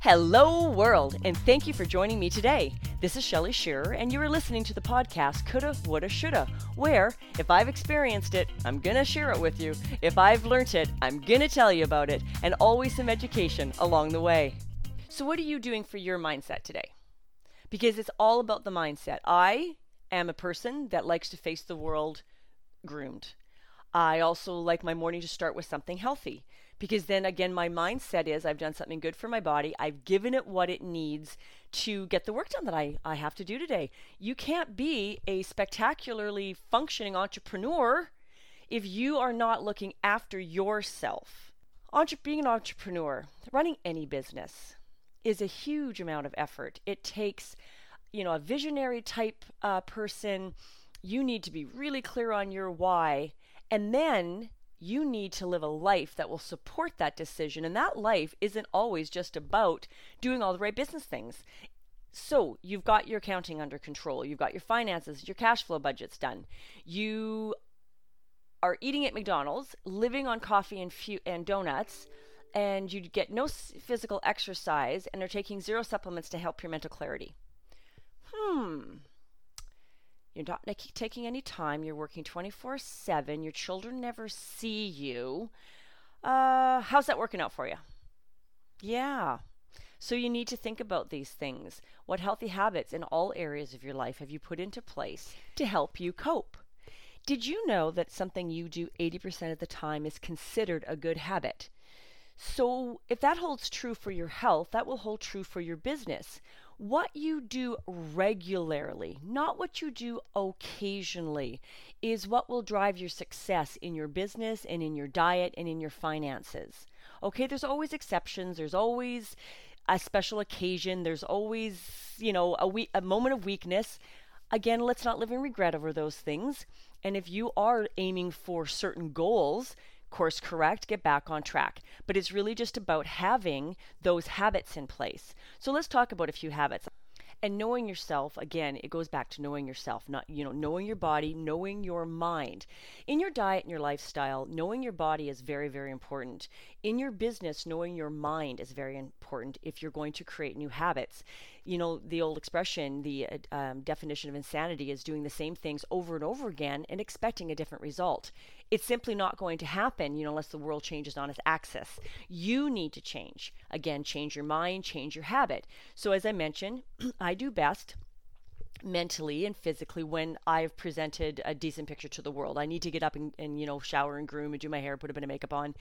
Hello, world, and thank you for joining me today. This is Shelly Shearer, and you are listening to the podcast Coulda, Woulda, Shoulda, where if I've experienced it, I'm gonna share it with you. If I've learnt it, I'm gonna tell you about it, and always some education along the way. So, what are you doing for your mindset today? Because it's all about the mindset. I am a person that likes to face the world groomed. I also like my morning to start with something healthy because then again my mindset is I've done something good for my body. I've given it what it needs to get the work done that I, I have to do today. You can't be a spectacularly functioning entrepreneur if you are not looking after yourself. Entre- being an entrepreneur, running any business is a huge amount of effort. It takes, you know, a visionary type uh, person. You need to be really clear on your why. And then you need to live a life that will support that decision. And that life isn't always just about doing all the right business things. So you've got your accounting under control, you've got your finances, your cash flow budgets done. You are eating at McDonald's, living on coffee and, and donuts, and you get no physical exercise and are taking zero supplements to help your mental clarity. Hmm, you're not taking any time. You're working 24 7. Your children never see you. Uh, how's that working out for you? Yeah. So you need to think about these things. What healthy habits in all areas of your life have you put into place to help you cope? Did you know that something you do 80% of the time is considered a good habit? So, if that holds true for your health, that will hold true for your business what you do regularly, not what you do occasionally, is what will drive your success in your business and in your diet and in your finances. Okay, there's always exceptions, there's always a special occasion, there's always, you know, a week, a moment of weakness. Again, let's not live in regret over those things. And if you are aiming for certain goals, course correct, get back on track. But it's really just about having those habits in place. So let's talk about a few habits and knowing yourself again it goes back to knowing yourself not you know knowing your body knowing your mind in your diet and your lifestyle knowing your body is very very important in your business knowing your mind is very important if you're going to create new habits you know, the old expression, the uh, um, definition of insanity is doing the same things over and over again and expecting a different result. It's simply not going to happen, you know, unless the world changes on its axis. You need to change. Again, change your mind, change your habit. So, as I mentioned, I do best mentally and physically when I've presented a decent picture to the world. I need to get up and, and, you know shower and groom and do my hair, put a bit of makeup on.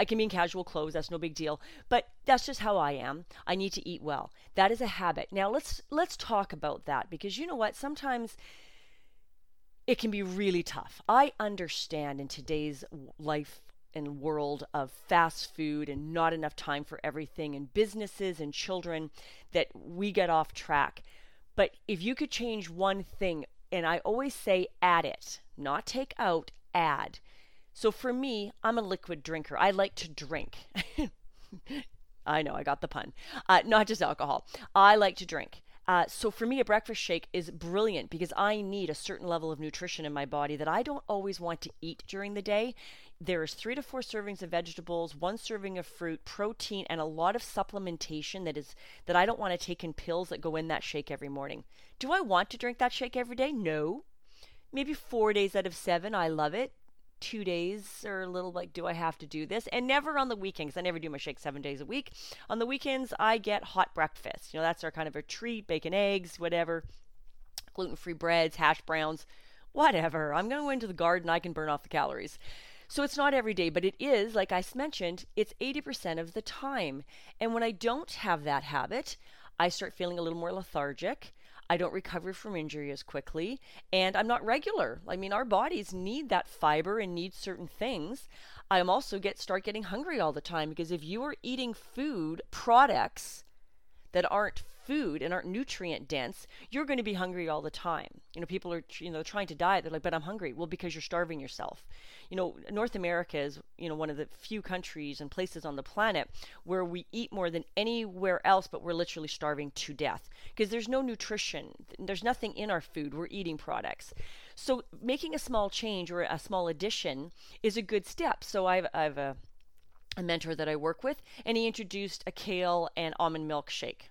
I can be in casual clothes, that's no big deal. But that's just how I am. I need to eat well. That is a habit. Now let's let's talk about that because you know what? Sometimes it can be really tough. I understand in today's life and world of fast food and not enough time for everything and businesses and children that we get off track. But if you could change one thing, and I always say add it, not take out, add. So for me, I'm a liquid drinker. I like to drink. I know, I got the pun. Uh, not just alcohol. I like to drink. Uh, so for me, a breakfast shake is brilliant because I need a certain level of nutrition in my body that I don't always want to eat during the day. There's three to four servings of vegetables, one serving of fruit, protein, and a lot of supplementation that is that I don't want to take in pills that go in that shake every morning. Do I want to drink that shake every day? No. Maybe four days out of seven, I love it two days or a little like, do I have to do this? And never on the weekends. I never do my shake seven days a week. On the weekends, I get hot breakfast. You know, that's our kind of a treat bacon, eggs, whatever, gluten free breads, hash browns, whatever. I'm going to go into the garden. I can burn off the calories. So it's not every day, but it is, like I mentioned, it's 80% of the time. And when I don't have that habit, I start feeling a little more lethargic. I don't recover from injury as quickly, and I'm not regular. I mean, our bodies need that fiber and need certain things. I am also get start getting hungry all the time because if you are eating food products that aren't food and aren't nutrient dense, you're going to be hungry all the time. You know, people are you know trying to diet. They're like, but I'm hungry. Well, because you're starving yourself. You know, North America is you know one of the few countries and places on the planet where we eat more than anywhere else, but we're literally starving to death because there's no nutrition. There's nothing in our food. We're eating products. So making a small change or a small addition is a good step. So I've I've uh, a mentor that I work with, and he introduced a kale and almond milk shake.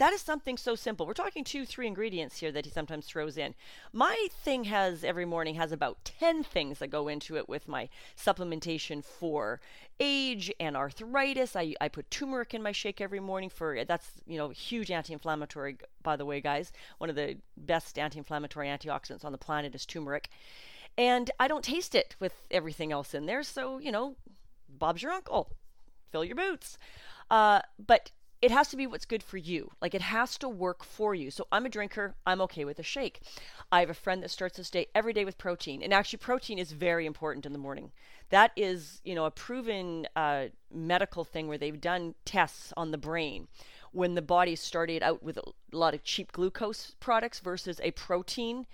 That is something so simple. We're talking two, three ingredients here that he sometimes throws in. My thing has every morning has about 10 things that go into it with my supplementation for age and arthritis. I, I put turmeric in my shake every morning for that's, you know, huge anti-inflammatory by the way, guys. One of the best anti-inflammatory antioxidants on the planet is turmeric. And I don't taste it with everything else in there, so, you know, Bob's your uncle. Fill your boots. Uh, but it has to be what's good for you. Like it has to work for you. So I'm a drinker. I'm okay with a shake. I have a friend that starts his day every day with protein, and actually, protein is very important in the morning. That is, you know, a proven uh, medical thing where they've done tests on the brain when the body started out with a lot of cheap glucose products versus a protein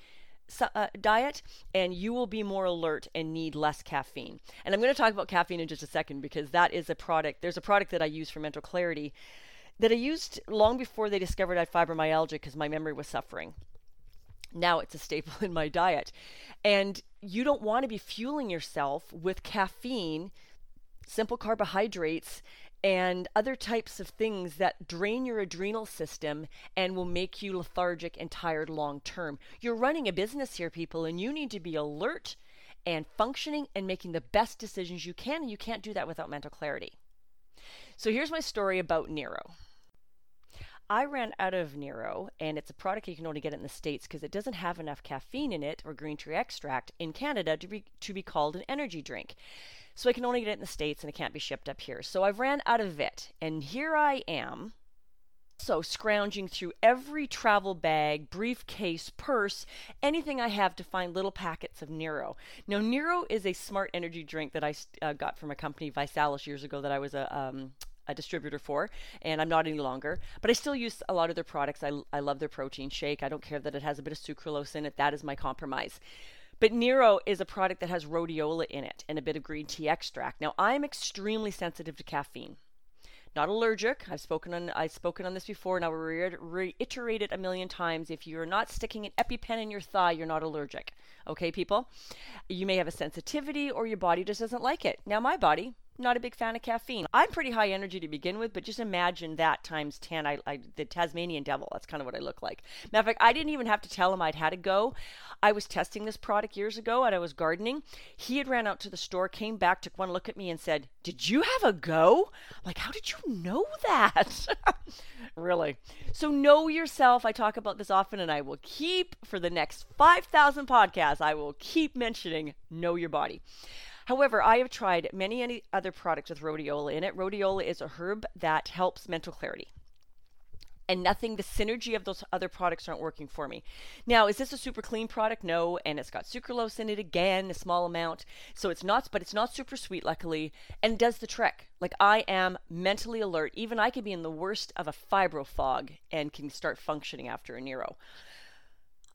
uh, diet and you will be more alert and need less caffeine. And I'm going to talk about caffeine in just a second because that is a product. There's a product that I use for mental clarity that I used long before they discovered I had fibromyalgia because my memory was suffering. Now it's a staple in my diet. And you don't want to be fueling yourself with caffeine, simple carbohydrates, and other types of things that drain your adrenal system and will make you lethargic and tired long term. You're running a business here, people, and you need to be alert and functioning and making the best decisions you can. You can't do that without mental clarity. So here's my story about Neuro. I ran out of Neuro, and it's a product you can only get in the States because it doesn't have enough caffeine in it or green tea extract in Canada to be, to be called an energy drink. So I can only get it in the States and it can't be shipped up here. So I've ran out of it, and here I am. So, scrounging through every travel bag, briefcase, purse, anything I have to find little packets of Neuro. Now, Neuro is a smart energy drink that I uh, got from a company, ViSalus, years ago that I was a, um, a distributor for, and I'm not any longer. But I still use a lot of their products. I, I love their protein shake. I don't care that it has a bit of sucralose in it. That is my compromise. But Neuro is a product that has rhodiola in it and a bit of green tea extract. Now, I'm extremely sensitive to caffeine. Not allergic. I've spoken on I've spoken on this before, and I will reiterate it a million times. If you're not sticking an EpiPen in your thigh, you're not allergic. Okay, people. You may have a sensitivity, or your body just doesn't like it. Now, my body not a big fan of caffeine. I'm pretty high energy to begin with, but just imagine that times 10. I, I the Tasmanian devil. That's kind of what I look like. Matter of fact, I didn't even have to tell him I'd had a go. I was testing this product years ago and I was gardening. He had ran out to the store, came back, took one look at me and said, Did you have a go? I'm like, how did you know that? really. So know yourself. I talk about this often and I will keep for the next 5,000 podcasts, I will keep mentioning know your body. However, I have tried many other products with rhodiola in it. Rhodiola is a herb that helps mental clarity. And nothing, the synergy of those other products aren't working for me. Now, is this a super clean product? No, and it's got sucralose in it again, a small amount. So it's not, but it's not super sweet, luckily, and does the trick. Like I am mentally alert. Even I could be in the worst of a fibro fog and can start functioning after a Neuro.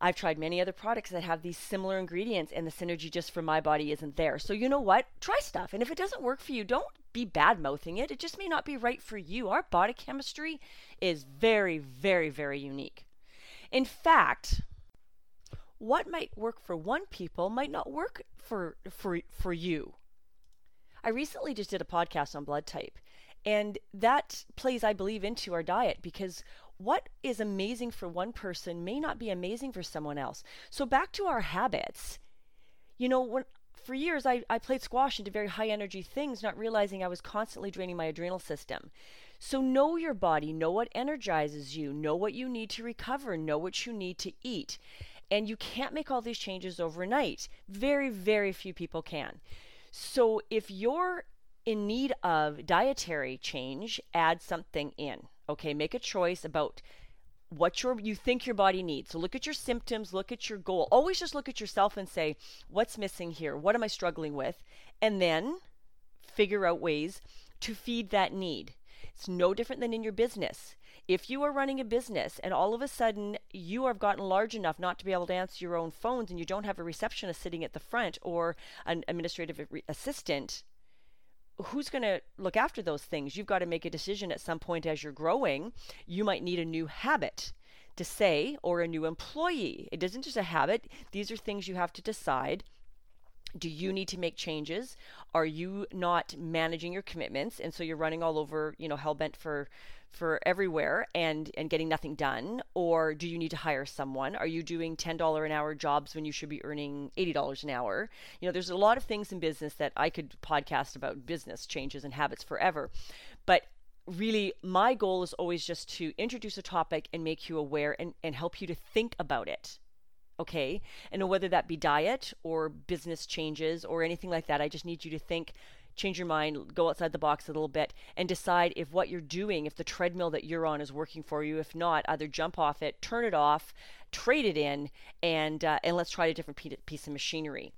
I've tried many other products that have these similar ingredients and the synergy just for my body isn't there. So you know what? Try stuff. And if it doesn't work for you, don't be bad mouthing it. It just may not be right for you. Our body chemistry is very, very, very unique. In fact, what might work for one people might not work for for for you. I recently just did a podcast on blood type and that plays I believe into our diet because what is amazing for one person may not be amazing for someone else. So back to our habits. You know, when for years I, I played squash into very high energy things, not realizing I was constantly draining my adrenal system. So know your body, know what energizes you, know what you need to recover, know what you need to eat. And you can't make all these changes overnight. Very, very few people can. So if you're in need of dietary change, add something in. Okay, make a choice about what your you think your body needs. So look at your symptoms, look at your goal. Always just look at yourself and say, what's missing here? What am I struggling with? And then figure out ways to feed that need. It's no different than in your business. If you are running a business and all of a sudden you have gotten large enough not to be able to answer your own phones and you don't have a receptionist sitting at the front or an administrative assistant, who's going to look after those things? You've got to make a decision at some point as you're growing. You might need a new habit to say or a new employee. It isn't just a habit, these are things you have to decide do you need to make changes? Are you not managing your commitments? And so you're running all over you know hell bent for for everywhere and and getting nothing done. Or do you need to hire someone? Are you doing $10 an hour jobs when you should be earning $80 an hour? You know there's a lot of things in business that I could podcast about business changes and habits forever. But really my goal is always just to introduce a topic and make you aware and, and help you to think about it okay and whether that be diet or business changes or anything like that i just need you to think change your mind, go outside the box a little bit, and decide if what you're doing, if the treadmill that you're on is working for you. If not, either jump off it, turn it off, trade it in, and uh, and let's try a different piece of machinery.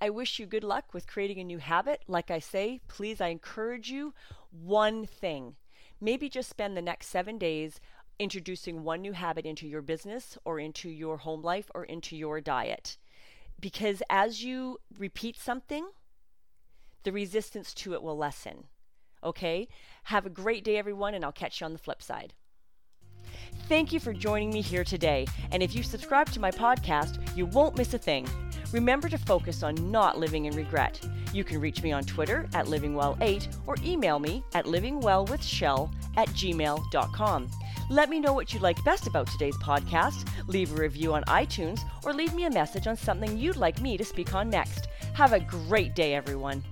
I wish you good luck with creating a new habit. Like I say, please, I encourage you one thing. Maybe just spend the next seven days introducing one new habit into your business or into your home life or into your diet. Because as you repeat something, the resistance to it will lessen. Okay? Have a great day, everyone, and I'll catch you on the flip side. Thank you for joining me here today. And if you subscribe to my podcast, you won't miss a thing. Remember to focus on not living in regret. You can reach me on Twitter at livingwell8 or email me at livingwellwithshell at gmail.com. Let me know what you liked best about today's podcast, leave a review on iTunes, or leave me a message on something you'd like me to speak on next. Have a great day, everyone.